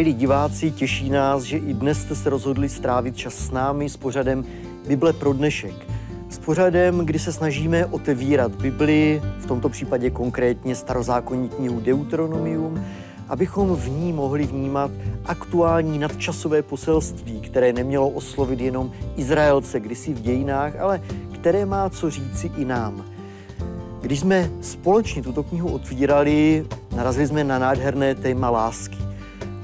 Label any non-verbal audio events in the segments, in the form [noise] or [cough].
Milí diváci, těší nás, že i dnes jste se rozhodli strávit čas s námi s pořadem Bible pro dnešek. S pořadem, kdy se snažíme otevírat Bibli, v tomto případě konkrétně starozákonní knihu Deuteronomium, abychom v ní mohli vnímat aktuální nadčasové poselství, které nemělo oslovit jenom Izraelce kdysi v dějinách, ale které má co říci i nám. Když jsme společně tuto knihu otvírali, narazili jsme na nádherné téma lásky.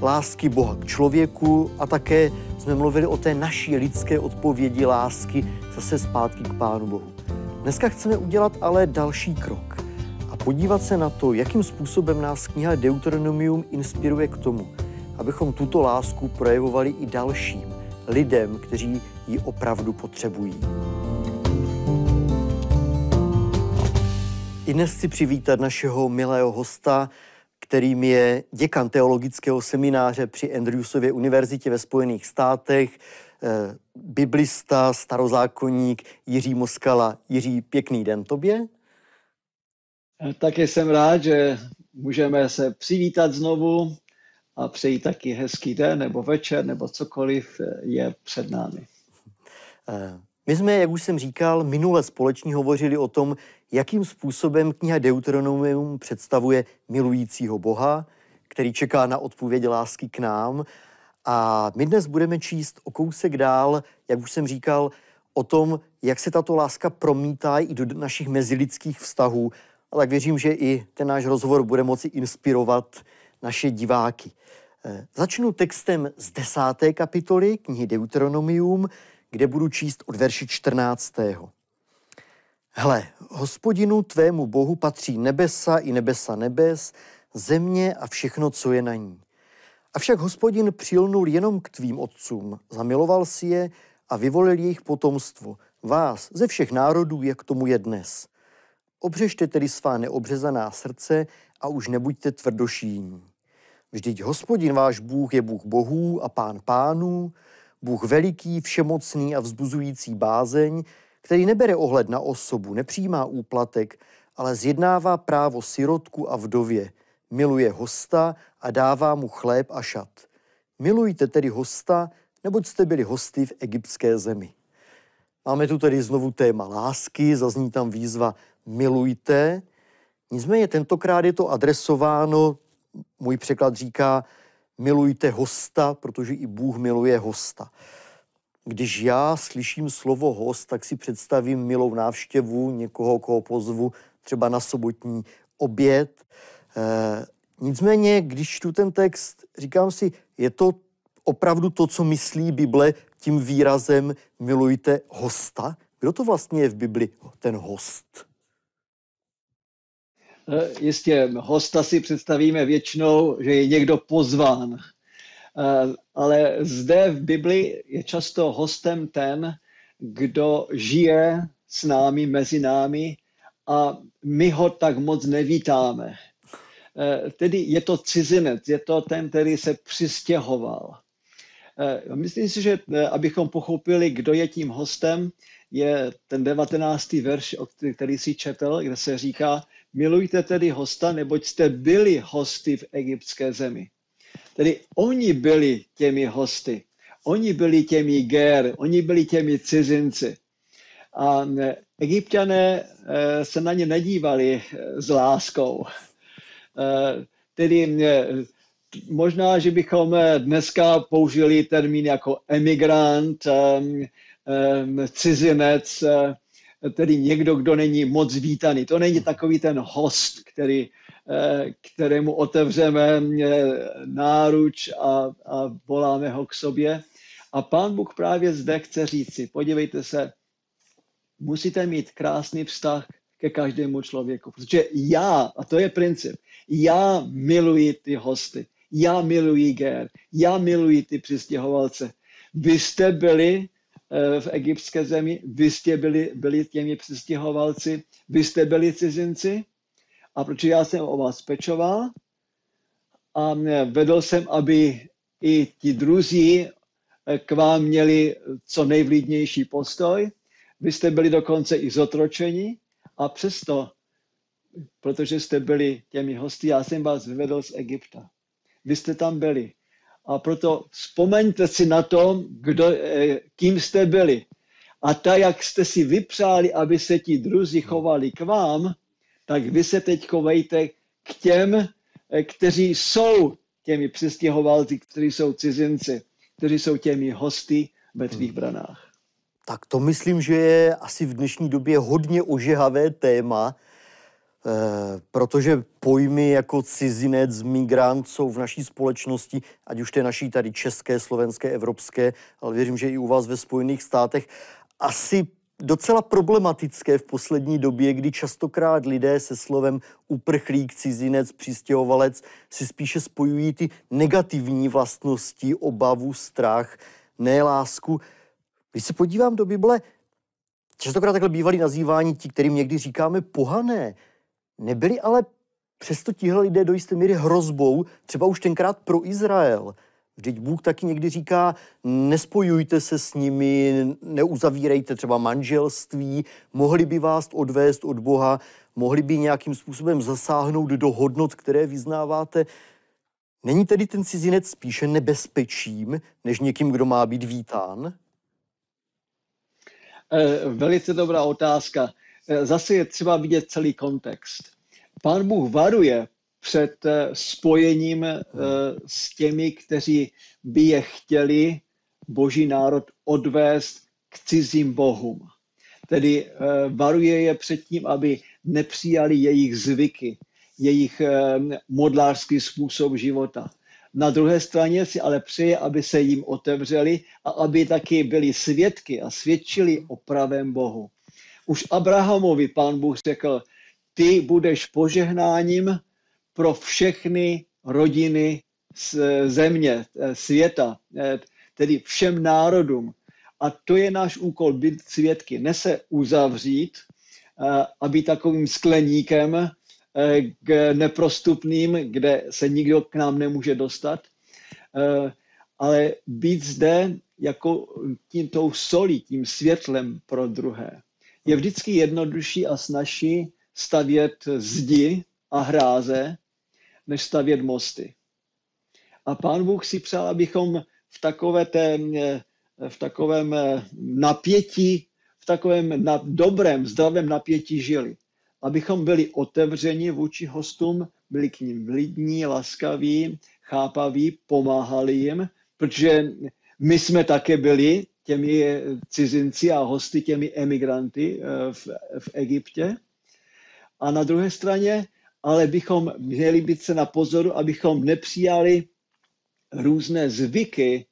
Lásky Boha k člověku a také jsme mluvili o té naší lidské odpovědi lásky zase zpátky k Pánu Bohu. Dneska chceme udělat ale další krok a podívat se na to, jakým způsobem nás kniha Deuteronomium inspiruje k tomu, abychom tuto lásku projevovali i dalším lidem, kteří ji opravdu potřebují. I dnes chci přivítat našeho milého hosta, kterým je děkan teologického semináře při Andrewsově univerzitě ve Spojených státech, eh, biblista, starozákonník Jiří Moskala. Jiří, pěkný den tobě. Eh, taky jsem rád, že můžeme se přivítat znovu a přejít taky hezký den nebo večer nebo cokoliv eh, je před námi. My jsme, jak už jsem říkal, minule společně hovořili o tom, jakým způsobem kniha Deuteronomium představuje milujícího Boha, který čeká na odpověď lásky k nám. A my dnes budeme číst o kousek dál, jak už jsem říkal, o tom, jak se tato láska promítá i do našich mezilidských vztahů. A tak věřím, že i ten náš rozhovor bude moci inspirovat naše diváky. Eh, začnu textem z desáté kapitoly knihy Deuteronomium, kde budu číst od verši 14. Hle, hospodinu tvému bohu patří nebesa i nebesa nebes, země a všechno, co je na ní. Avšak hospodin přilnul jenom k tvým otcům, zamiloval si je a vyvolil jejich potomstvo, vás ze všech národů, jak tomu je dnes. Obřešte tedy svá neobřezaná srdce a už nebuďte tvrdošíní. Vždyť hospodin váš Bůh je Bůh bohů a pán pánů, Bůh veliký, všemocný a vzbuzující bázeň, který nebere ohled na osobu, nepřijímá úplatek, ale zjednává právo sirotku a vdově, miluje hosta a dává mu chléb a šat. Milujte tedy hosta, neboť jste byli hosty v egyptské zemi. Máme tu tedy znovu téma lásky, zazní tam výzva milujte. Nicméně tentokrát je to adresováno, můj překlad říká, milujte hosta, protože i Bůh miluje hosta. Když já slyším slovo host, tak si představím milou návštěvu někoho, koho pozvu třeba na sobotní oběd. E, nicméně, když čtu ten text, říkám si, je to opravdu to, co myslí Bible tím výrazem milujte hosta? Kdo to vlastně je v Bibli ten host? Eh, jistě, hosta si představíme většinou, že je někdo pozván. Eh, ale zde v Bibli je často hostem ten, kdo žije s námi, mezi námi a my ho tak moc nevítáme. Eh, tedy je to cizinec, je to ten, který se přistěhoval. Myslím si, že abychom pochopili, kdo je tím hostem, je ten 19. verš, který si četl, kde se říká, Milujte tedy hosta, neboť jste byli hosty v egyptské zemi. Tedy oni byli těmi hosty. Oni byli těmi ger, oni byli těmi cizinci. A e, egyptiané e, se na ně nedívali e, s láskou. Tedy možná, že bychom dneska použili termín jako emigrant, cizinec, tedy někdo, kdo není moc vítaný. To není takový ten host, který, kterému otevřeme eh, náruč a, a voláme ho k sobě. A pán Bůh právě zde chce říci, podívejte se, musíte mít krásný vztah ke každému člověku, protože já, a to je princip, já miluji ty hosty, já miluji Ger, já miluji ty přistěhovalce. Vy jste byli Eh, v egyptské zemi, vy jste byli, byli těmi přistěhovalci, vy jste byli cizinci a protože já jsem o vás pečoval a vedl jsem, aby i ti druzí eh, k vám měli co nejvlídnější postoj. Vy jste byli dokonce i zotročeni a přesto, protože jste byli těmi hosty, já jsem vás vyvedl z Egypta. Vy jste tam byli A proto vzpomeňte si na to, kdo, eh, kým jste byli. A tak, jak jste si vypřáli, aby se ti druzí chovali k vám, tak vy se teď chovejte k těm, eh, kteří jsou těmi přistěhovalci, kteří jsou cizinci, kteří jsou těmi hosty ve tvých hmm. branách. Tak to myslím, že je asi v dnešní době hodně ožehavé téma, Eh, protože pojmy jako cizinec, migrant jsou v naší společnosti, ať už to je naší tady české, slovenské, evropské, ale věřím, že i u vás ve Spojených státech, asi docela problematické v poslední době, kdy častokrát lidé se slovem uprchlík, cizinec, přistěhovalec si spíše spojují ty negativní vlastnosti, obavu, strach, nelásku. Když se podívám do Bible, častokrát takhle bývalí nazývání ti, kterým někdy říkáme pohané, Nebyli ale přesto tihle lidé do jisté míry hrozbou, třeba už tenkrát pro Izrael. Vždyť Bůh taky někdy říká, nespojujte se s nimi, neuzavírejte třeba manželství, mohli by vás odvést od Boha, mohli by nějakým způsobem zasáhnout do hodnot, které vyznáváte. Není tedy ten cizinec spíše nebezpečím, než někým, kdo má být vítán? Eh, velice dobrá otázka. Eh, zase je třeba vidět celý kontext. Pán Bůh varuje před eh, spojením eh, s těmi, kteří by je chtěli boží národ odvést k cizím bohům. Tedy varuje je před tím, aby nepřijali jejich zvyky, jejich modlářský způsob života. Na druhé straně si ale přeje, aby se jim otevřeli a aby taky byli svědky a svědčili o pravém Bohu. Už Abrahamovi pán Bůh řekl, ty budeš požehnáním pro všechny rodiny z země, eh, světa, eh, tedy všem národům. A to je náš úkol, být svědky, ne se uzavřít eh, a být takovým skleníkem k neprostupným, kde se nikdo k nám nemůže dostat, ale být zde jako tím tou solí, tím světlem pro druhé je vždycky jednodušší a snažší stavět zdi a hráze, než stavět mosty. A pán Bůh si přál, abychom v, takové té, v takovém napětí, v takovém na, dobrém, zdravém napětí žili. Abychom byli otevřeni vůči hostům, byli k ním vlidní, laskaví, chápaví, pomáhali jim, protože my jsme také byli těmi cizinci a hosty, těmi emigranty eh, v, v Egyptě. A na druhé straně, ale bychom měli být se na pozoru, abychom nepřijali různé zvyky,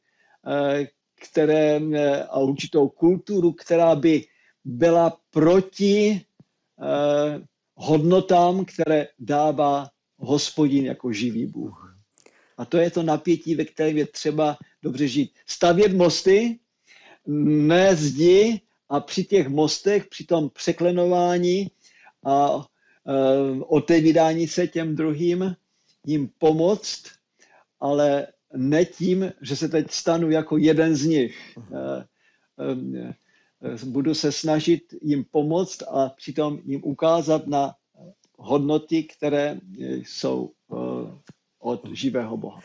eh, které, eh, a určitou kulturu, která by byla proti hodnotám, které dává hospodin jako živý Bůh. A to je to napětí, ve kterém je třeba dobře žít. Stavět mosty, ne zdi a při těch mostech, při tom překlenování a otevírání se těm druhým, jim pomoct, ale ne tím, že se teď stanu jako jeden z nich. Uh, um, budu se snažit jim pomoct a přitom jim ukázat na hodnoty, které jsou od živého Boha.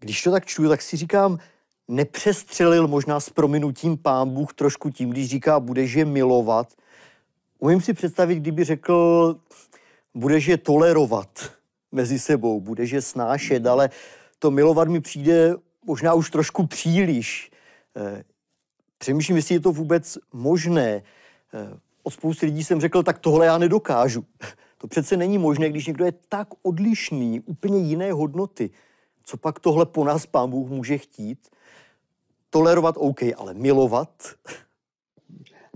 Když to tak čuju, tak si říkám, nepřestřelil možná s prominutím pán Bůh trošku tím, když říká, budeš je milovat. Umím si představit, kdyby řekl, budeš je tolerovat mezi sebou, budeš je snášet, ale to milovat mi přijde možná už trošku příliš. Eh, přemýšlím, jestli je to vůbec možné. Eh, od spousty lidí jsem řekl, tak tohle já nedokážu. To přece není možné, když někdo je tak odlišný, úplně jiné hodnoty. Co pak tohle po nás pán Bůh může chtít? tolerovat OK, ale milovat?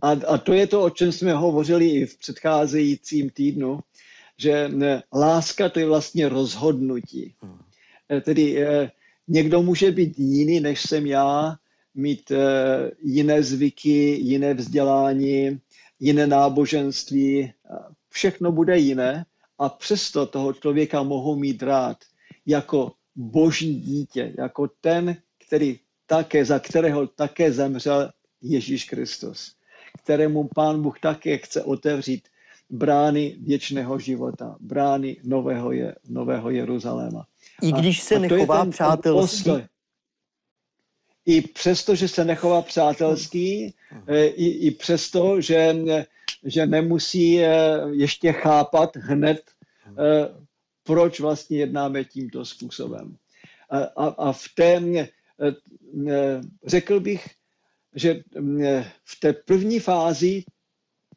A, a to je to, o čem jsme hovořili i v předcházejícím týdnu, že ne, láska to je vlastně rozhodnutí. Hmm. E, tedy eh, někdo může být jiný, než jsem já, mít eh, jiné zvyky, jiné vzdělání, jiné náboženství, všechno bude jiné a přesto toho člověka mohou mít rád jako boží dítě, jako ten, který také, za kterého také zemřel Ježíš Kristus, kterému pán Bůh také chce otevřít brány věčného života, brány nového, je, nového Jeruzaléma. I když se a, nechová přátelství. I přesto, že se nechová přátelský, eh, i, i přesto, že, že nemusí eh, ještě chápat hned, eh, proč vlastně jednáme tímto způsobem. A, a, a v té, řekl bych, že v té první fázi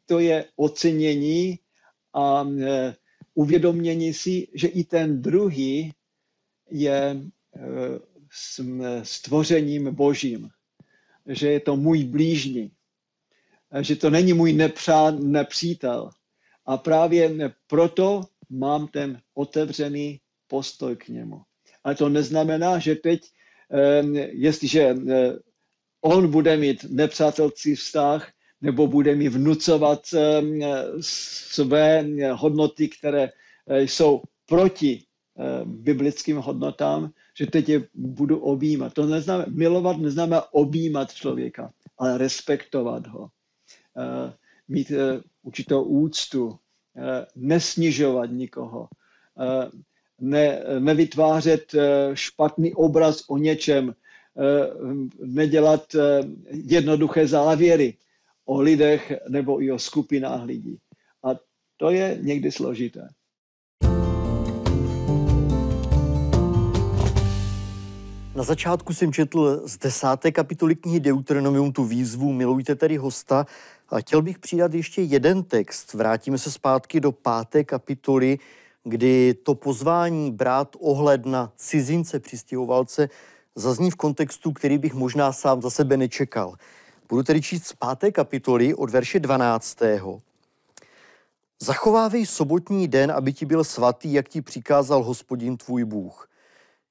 to je ocenění a uvědomění si, že i ten druhý je stvořením božím, že je to můj blížní, že to není můj nepřá, nepřítel. A právě proto mám ten otevřený postoj k němu. Ale to neznamená, že teď, jestliže on bude mít nepřátelský vztah, nebo bude mi vnucovat své hodnoty, které jsou proti biblickým hodnotám, že teď je budu objímat. To neznamená, milovat neznamená objímat člověka, ale respektovat ho. Mít určitou úctu, nesnižovat nikoho, ne, nevytvářet špatný obraz o něčem, nedělat jednoduché závěry o lidech nebo i o skupinách lidí. A to je někdy složité. Na začátku jsem četl z desáté kapitoly knihy Deuteronomium tu výzvu Milujte tedy hosta a chtěl bych přidat ještě jeden text. Vrátíme se zpátky do páté kapitoly, kdy to pozvání brát ohled na cizince přistěhovalce zazní v kontextu, který bych možná sám za sebe nečekal. Budu tedy číst z páté kapitoly od verše 12. Zachovávej sobotní den, aby ti byl svatý, jak ti přikázal hospodin tvůj Bůh.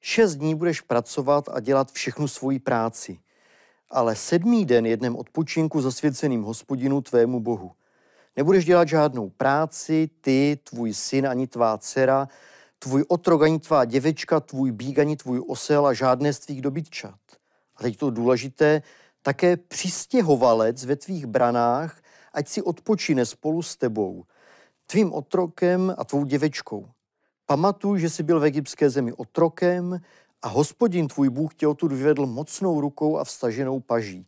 Šest dní budeš pracovat a dělat všechnu svoji práci. Ale sedmý den jednem odpočinku zasvěceným hospodinu tvému bohu. Nebudeš dělat žádnou práci, ty, tvůj syn ani tvá dcera, tvůj otrok ani tvá děvečka, tvůj bík ani tvůj osel a žádné z tvých dobytčat. A teď to důležité, také přistěhovalec ve tvých branách, ať si odpočine spolu s tebou, tvým otrokem a tvou děvečkou. Pamatuj, že jsi byl v egyptské zemi otrokem a hospodin tvůj Bůh tě odtud vyvedl mocnou rukou a vstaženou paží.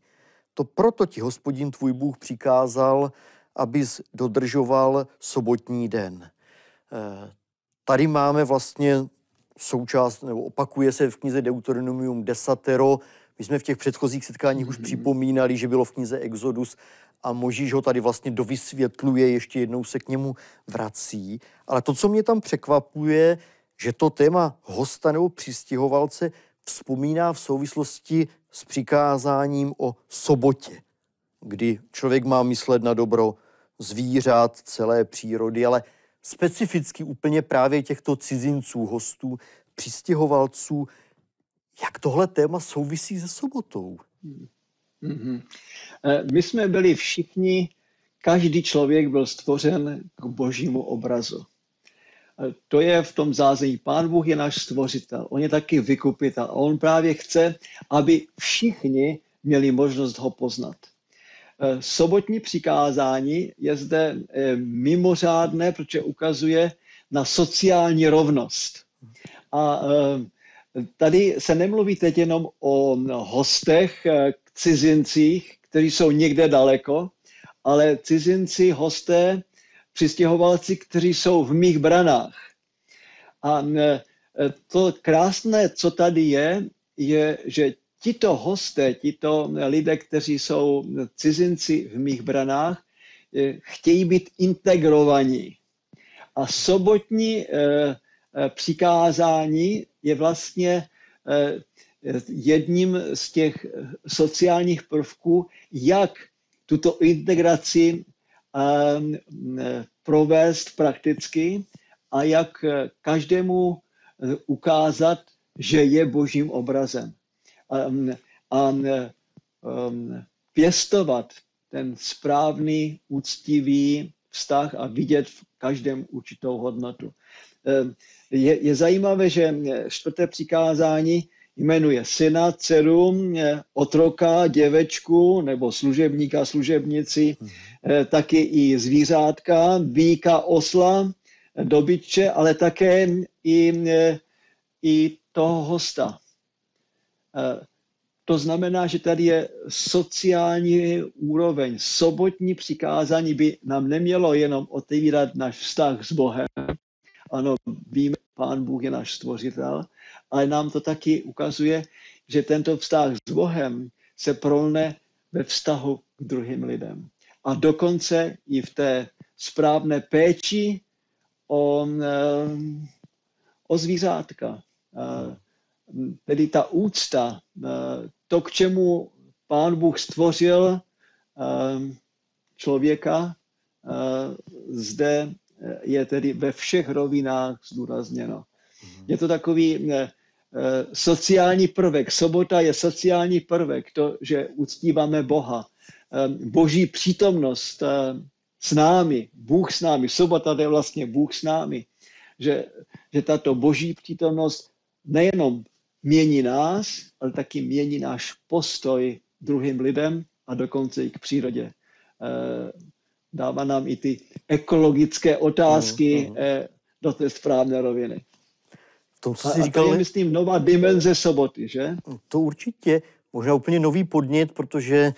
To proto ti hospodin tvůj Bůh přikázal, abys dodržoval sobotní den. Tady máme vlastně součást, nebo opakuje se v knize Deuteronomium desatero. My jsme v těch předchozích setkáních mm-hmm. už připomínali, že bylo v knize Exodus a Možíš ho tady vlastně dovysvětluje, ještě jednou se k němu vrací. Ale to, co mě tam překvapuje, že to téma hosta nebo přistěhovalce vzpomíná v souvislosti s přikázáním o sobotě, kdy člověk má myslet na dobro zvířat, celé přírody, ale specificky úplně právě těchto cizinců, hostů, přistěhovalců, jak tohle téma souvisí se sobotou. Mm-hmm. My jsme byli všichni, každý člověk byl stvořen k božímu obrazu. Eh, to je v tom zázemí. Pán Bůh je náš stvořitel, on je taky vykupitel a on právě chce, aby všichni měli možnost ho poznat. Eh, sobotní přikázání je zde mimořádné, protože ukazuje na sociální rovnost. A tady se nemluví teď jenom o hostech, cizincích, kteří jsou někde daleko, ale cizinci, hosté, přistěhovalci, kteří jsou v mých branách. A e, to krásné, co tady je, je, že tito hosté, tito lidé, kteří jsou cizinci v mých branách, e, chtějí být integrovaní. A sobotní e, přikázání je vlastně jedním z těch sociálních prvků, jak tuto integraci provést prakticky a jak každému ukázat, že je božím obrazem. A, um, a um, pěstovat ten správný, úctivý vztah a vidět v každém určitou hodnotu. Je, je zajímavé, že čtvrté přikázání jmenuje syna, dceru, otroka, děvečku nebo služebníka, služebnici, mhm. taky i zvířátka, víka, osla, dobytče, ale také i, i toho hosta. To znamená, že tady je sociální úroveň. Sobotní přikázání by nám nemělo jenom otevírat náš vztah s Bohem. Ano, víme, Pán Bůh je náš stvořitel, ale nám to taky ukazuje, že tento vztah s Bohem se prolne ve vztahu k druhým lidem. A dokonce i v té správné péči o, eh, o zvířátka. Eh, tedy ta úcta, eh, to, k čemu pán Bůh stvořil člověka, zde je tedy ve všech rovinách zdůrazněno. Mhm. Je to takový sociální prvek. Sobota je sociální prvek, to, že uctíváme Boha. Boží přítomnost s námi, Bůh s námi, sobota je vlastně Bůh s námi, že, že tato boží přítomnost nejenom mění nás, ale taky mění náš postoj druhým lidem a dokonce i k přírodě. Eh, dává nám i ty ekologické otázky no, no. do té správné roviny. To, co jsi a, říkal, a to je, myslím, nová dimenze soboty, že? To určitě. Možná úplně nový podnět, protože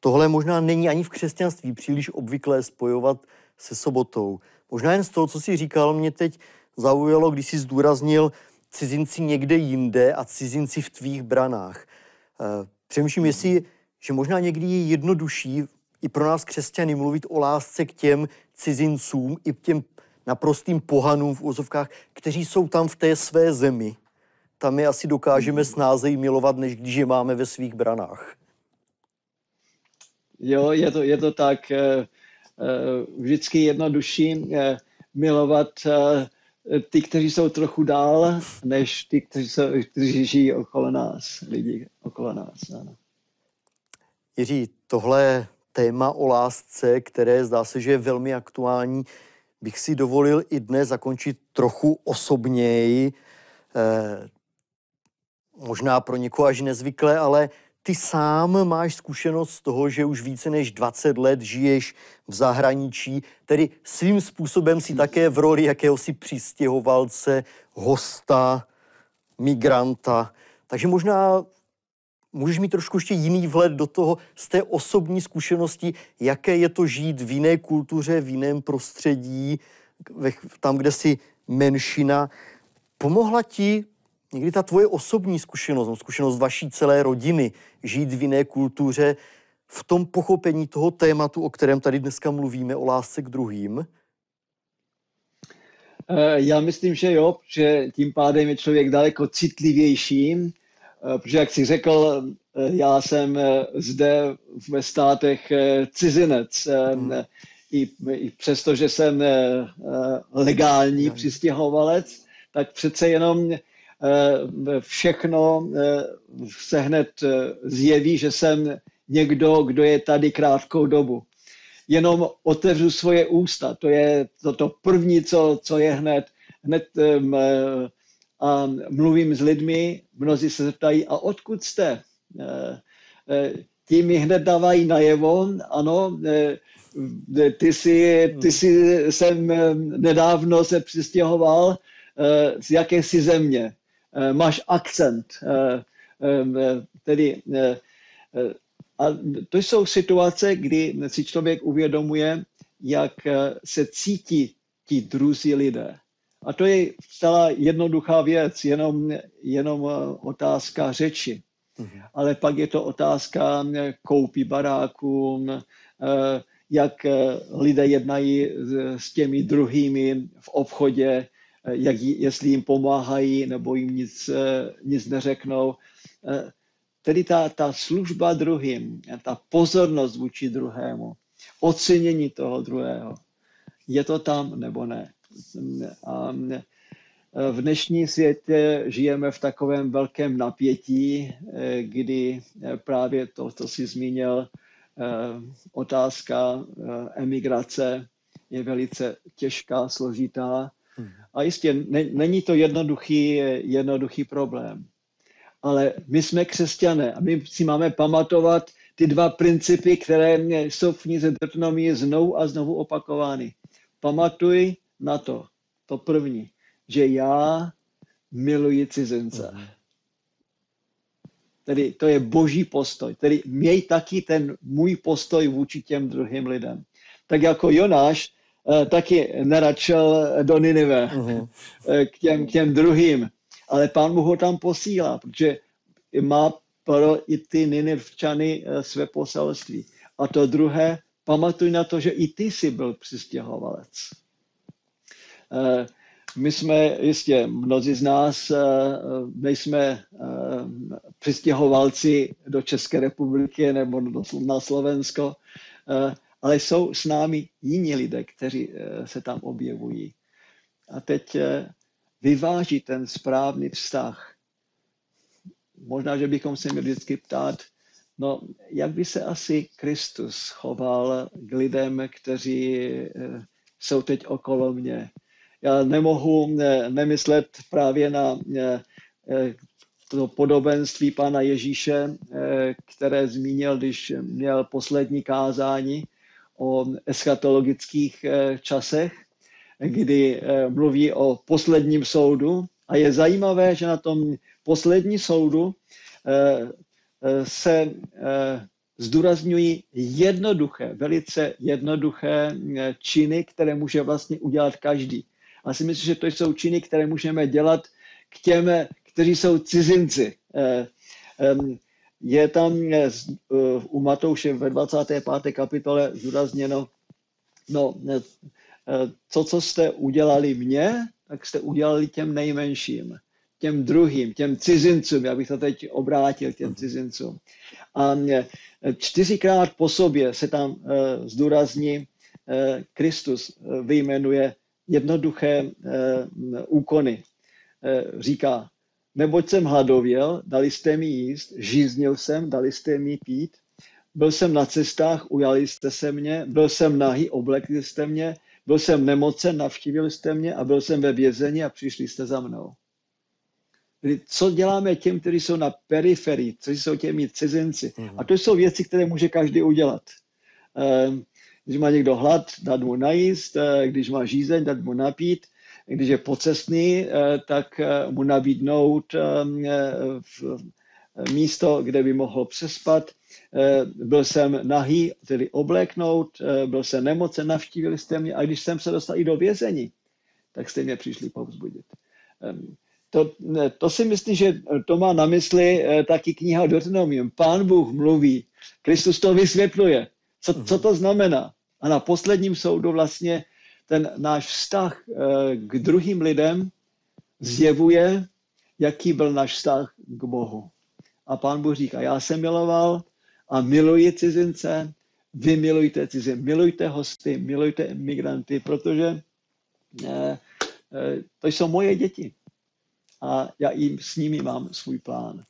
Tohle možná není ani v křesťanství příliš obvyklé spojovat se sobotou. Možná jen z toho, co jsi říkal, mě teď zaujalo, když jsi zdůraznil cizinci někde jinde a cizinci v tvých branách. Eh, přemýšlím, jestli, že možná někdy je jednodušší i pro nás křesťany mluvit o lásce k těm cizincům i k těm naprostým pohanům v úzovkách, kteří jsou tam v té své zemi. Tam je asi dokážeme snázeji milovat, než když je máme ve svých branách. Jo, je to, je to tak. Eh, eh, vždycky jednodušší milovat ty, kteří jsou trochu dál, než ty, kteří, jsou, kteří žijí okolo nás, lidi okolo nás. Ano. Jiří, tohle téma o lásce, které zdá se, že je velmi aktuální, bych si dovolil i dnes zakončit trochu osobněji. Eh, možná pro někoho až nezvyklé, ale ty sám máš zkušenost z toho, že už více než 20 let žiješ v zahraničí, tedy svým způsobem si také v roli jakéhosi přistěhovalce, hosta, migranta. Takže možná můžeš mít trošku ještě jiný vhled do toho z té osobní zkušenosti, jaké je to žít v jiné kultuře, v jiném prostředí, tam, kde jsi menšina. Pomohla ti někdy ta tvoje osobní zkušenost, no, zkušenost vaší celé rodiny, žít v jiné kultuře, v tom pochopení toho tématu, o kterém tady dneska mluvíme, o lásce k druhým? Eh, já myslím, že jo, že tím pádem je člověk daleko citlivější, eh, protože jak jsi řekl, eh, já jsem zde ve státech cizinec. Hmm. I, I přesto, že jsem legální hmm. přistěhovalec, tak přece jenom všechno eh, se hned eh, zjeví, že jsem někdo, kdo je tady krátkou dobu. Jenom otevřu svoje ústa, to je to, to první, co, co je hned, hned a mluvím s lidmi, mnozí se zeptají, a odkud jste? Ti mi hned dávají najevo, ano, ty si, ty si jsem nedávno se přistěhoval z jakési země. Eh, máš akcent. Eh, eh, tedy, a to jsou situace, kdy si člověk uvědomuje, jak se cítí ti druzí lidé. A to je celá jednoduchá věc, jenom, jenom otázka řeči. Mhm. Ale pak je to otázka koupí baráků, jak lidé jednají s těmi druhými v obchodě, jak, jestli jim pomáhají nebo jim nic, eh, nic neřeknou. Eh, tedy ta, ta služba druhým, ta pozornost vůči druhému, ocenění toho druhého, je to tam nebo ne. A v dnešní světě žijeme v takovém velkém napětí, kdy právě to, co jsi zmínil, otázka emigrace je velice těžká, složitá a jistě, ne, není to jednoduchý, jednoduchý problém. ale my jsme křesťané a my si máme pamatovat ty dva principy, které jsou v knize Deuteronomie znovu a znovu opakovány. Pamatuj na to, to první, že já miluji cizince. Mhm. Tedy to je boží postoj. Tedy měj taky ten můj postoj vůči těm druhým lidem. Tak jako Jonáš taky neračel do Ninive uh-huh. k, těm, k těm druhým, ale pán mu ho tam posílá, protože má pro i ty Ninivčany eh, své poselství. A to druhé, pamatuj na to, že i ty jsi byl přistěhovalec. My jsme jistě, mnozí z nás nejsme přistěhovalci do České republiky nebo na Slovensko, ale jsou s námi jiní lidé, kteří se tam objevují. A teď vyváží ten správný vztah. Možná, že bychom se měli vždycky ptát, no, jak by se asi Kristus choval k lidem, kteří jsou teď okolo mě já nemohu nemyslet právě na to podobenství pana Ježíše, které zmínil, když měl poslední kázání o eschatologických časech, kdy mluví o posledním soudu. A je zajímavé, že na tom poslední soudu se zdůrazňují jednoduché, velice jednoduché činy, které může vlastně udělat každý. A si myslím, že to jsou činy, které můžeme dělat k těm, kteří jsou cizinci. Eh, je tam eh, u Matouše ve 25. kapitole zdůrazněno, no, to, co jste udělali mně, tak jste udělali těm nejmenším, těm druhým, těm cizincům, já bych to teď obrátil, těm cizincům. A eh, čtyřikrát po sobě se tam zdůrazní, Kristus vyjmenuje jednoduché eh, úkony. Eh, říká, neboť jsem hladověl, dali jste mi jíst, žíznil jsem, dali jste mi pít, byl jsem na cestách, ujali jste se mě, byl jsem nahý, oblekli jste mě, byl jsem nemocen, navštívili jste mě a byl jsem ve vězení a přišli jste za mnou. Tedy co děláme těm, kteří jsou na periferii, co jsou těmi cizinci? A to jsou věci, které může každý udělat. Um, když má někdo hlad, dát mu najíst, eh, když má žízeň, dát mu napít, když je pocestný, eh, tak eh, mu nabídnout místo, kde by mohl přespat. Byl jsem nahý, tedy obléknout, byl jsem nemocen, navštívili jste mě a když jsem se dostal i do vězení, tak jste mě přišli povzbudit. Ehm, to, to si myslím, že to má na mysli taky kniha Deuteronomium. Pán Bůh mluví, Kristus to vysvětluje. Co, co to znamená? A na posledním soudu vlastně ten náš vztah eh, k druhým lidem zjevuje, jaký byl náš vztah k Bohu. A pán Bůh říká, já jsem miloval a miluji cizince, vy milujte cizince, milujte hosty, milujte imigranty, protože eh, eh, to jsou moje děti. A já jim s nimi mám svůj plán.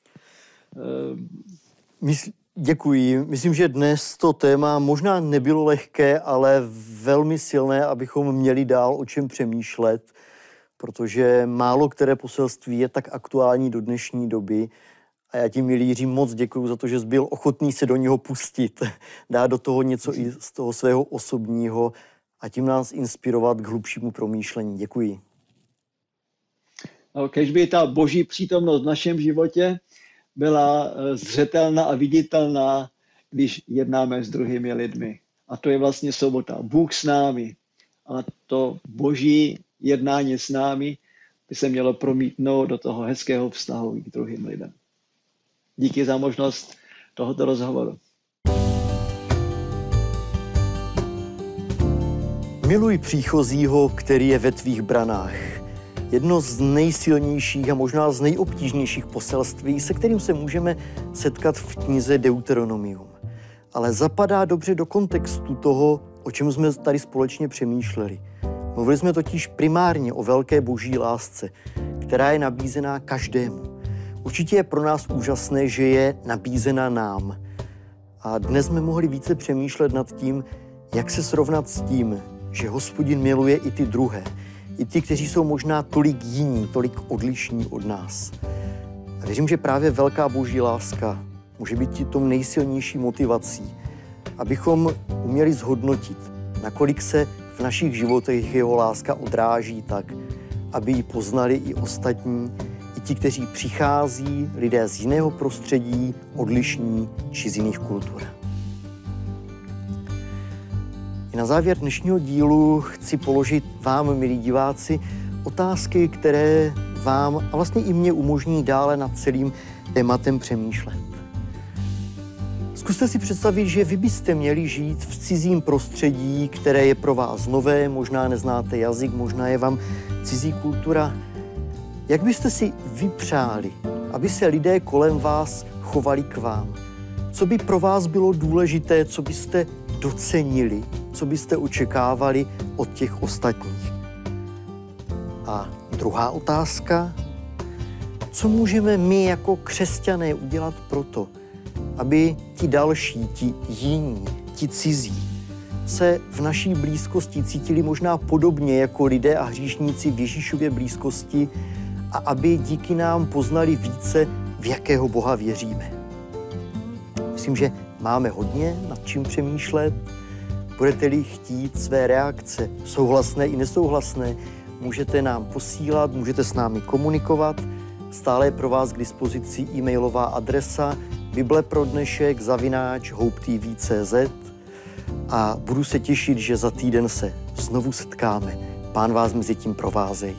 Mysl, Děkuji. Myslím, že dnes to téma možná nebylo lehké, ale velmi silné, abychom měli dál o čem přemýšlet, protože málo které poselství je tak aktuální do dnešní doby. A já ti, milí Jiří, moc děkuji za to, že jsi byl ochotný se do něho pustit, [laughs] dát do toho něco i z toho svého osobního a tím nás inspirovat k hlubšímu promýšlení. Děkuji. No, kež by ta boží přítomnost v našem životě byla eh, zřetelná a viditelná, když jednáme s druhými lidmi. A to je vlastně sobota. Bůh s námi. A to boží jednání s námi by se mělo promítnout do toho hezkého vztahu k druhým lidem. Díky za možnost tohoto rozhovoru. Miluj příchozího, který je ve tvých branách jedno z nejsilnějších a možná z nejobtížnějších poselství, se kterým se můžeme setkat v knize Deuteronomium. Ale zapadá dobře do kontextu toho, o čem jsme tady společně přemýšleli. Mluvili jsme totiž primárně o velké boží lásce, která je nabízená každému. Určitě je pro nás úžasné, že je nabízena nám. A dnes jsme mohli více přemýšlet nad tím, jak se srovnat s tím, že hospodin miluje i ty druhé, i ti, kteří jsou možná tolik jiní, tolik odlišní od nás. A věřím, že právě velká boží láska může být tím tou nejsilnější motivací, abychom uměli zhodnotit, nakolik se v našich životech jeho láska odráží tak, aby ji poznali i ostatní, i ti, kteří přichází, lidé z jiného prostředí, odlišní či z jiných kultur. Na závěr dnešního dílu chci položit vám, milí diváci, otázky, které vám a vlastně i mě umožní dále nad celým tématem přemýšlet. Zkuste si představit, že vy byste měli žít v cizím prostředí, které je pro vás nové, možná neznáte jazyk, možná je vám cizí kultura. Jak byste si vypřáli, aby se lidé kolem vás chovali k vám? Co by pro vás bylo důležité, co byste docenili, co byste očekávali od těch ostatních? A druhá otázka, co můžeme my jako křesťané udělat proto, aby ti další, ti jiní, ti cizí se v naší blízkosti cítili možná podobně jako lidé a hříšníci v Ježíšově blízkosti a aby díky nám poznali více, v jakého Boha věříme. Myslím, že máme hodně nad čím přemýšlet. Budete-li chtít své reakce, souhlasné i nesouhlasné, můžete nám posílat, můžete s námi komunikovat. Stále je pro vás k dispozici e-mailová adresa Bible a budu se těšit, že za týden se znovu setkáme. Pán vás mezi tím provázej.